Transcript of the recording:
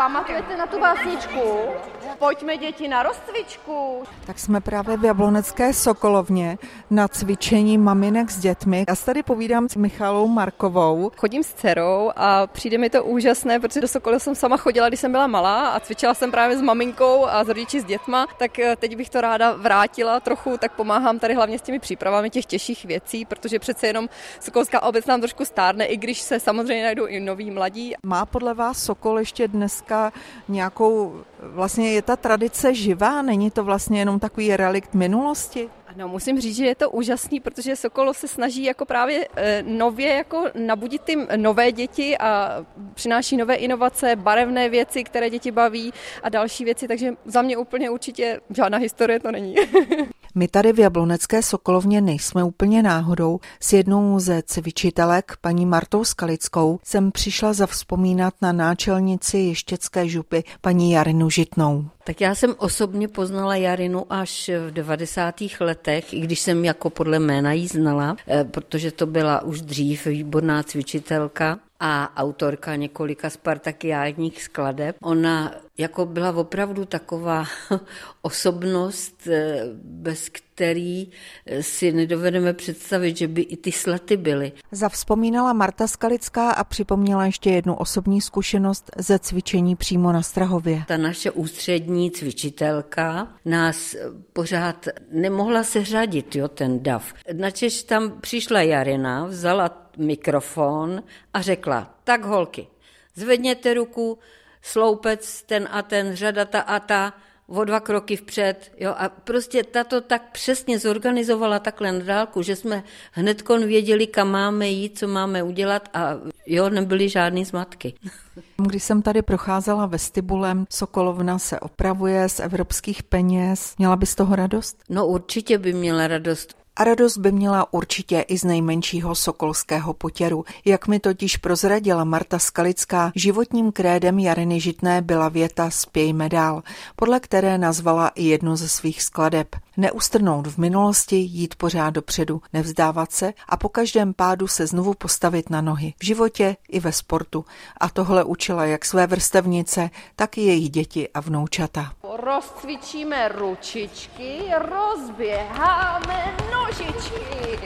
Pamatujete na tu básničku? Pojďme děti na rozcvičku. Tak jsme právě v Jablonecké Sokolovně na cvičení maminek s dětmi. Já se tady povídám s Michalou Markovou. Chodím s dcerou a přijde mi to úžasné, protože do Sokola jsem sama chodila, když jsem byla malá a cvičila jsem právě s maminkou a s rodiči s dětma, tak eh, teď bych to ráda vrátila trochu, tak pomáhám tady hlavně s těmi přípravami těch těžších věcí, protože přece jenom Sokolská obec nám trošku stárne, i když se samozřejmě najdou i noví mladí. Má podle vás Sokol ještě dneska nějakou, vlastně je ta tradice živá, není to vlastně jenom takový relikt minulosti? No, musím říct, že je to úžasný, protože Sokolo se snaží jako právě e, nově jako nabudit ty nové děti a přináší nové inovace, barevné věci, které děti baví a další věci, takže za mě úplně určitě žádná historie to není. My tady v Jablonecké Sokolovně nejsme úplně náhodou. S jednou ze cvičitelek, paní Martou Skalickou, jsem přišla zavzpomínat na náčelnici ještěcké župy, paní Jarinu Žitnou. Tak já jsem osobně poznala Jarinu až v 90. letech, i když jsem jako podle jména jí znala, eh, protože to byla už dřív výborná cvičitelka a autorka několika spartakiádních skladeb. Ona jako byla opravdu taková osobnost, eh, bez který eh, si nedovedeme představit, že by i ty slety byly. Zavzpomínala Marta Skalická a připomněla ještě jednu osobní zkušenost ze cvičení přímo na Strahově. Ta naše ústřední cvičitelka nás pořád nemohla se řadit, jo, ten dav. Načež tam přišla Jarina, vzala mikrofon a řekla, tak holky, zvedněte ruku, sloupec ten a ten, řada ta a ta, o dva kroky vpřed. Jo, a prostě tato tak přesně zorganizovala takhle na dálku, že jsme hnedkon věděli, kam máme jít, co máme udělat a jo, nebyly žádný zmatky. Když jsem tady procházela vestibulem, Sokolovna se opravuje z evropských peněz. Měla bys toho radost? No určitě by měla radost. A radost by měla určitě i z nejmenšího sokolského potěru. Jak mi totiž prozradila Marta Skalická, životním krédem Jariny Žitné byla věta Spějme dál, podle které nazvala i jednu ze svých skladeb. Neustrnout v minulosti, jít pořád dopředu, nevzdávat se a po každém pádu se znovu postavit na nohy. V životě i ve sportu. A tohle učila jak své vrstevnice, tak i jejich děti a vnoučata. Rozcvičíme ručičky, rozběháme nožičky.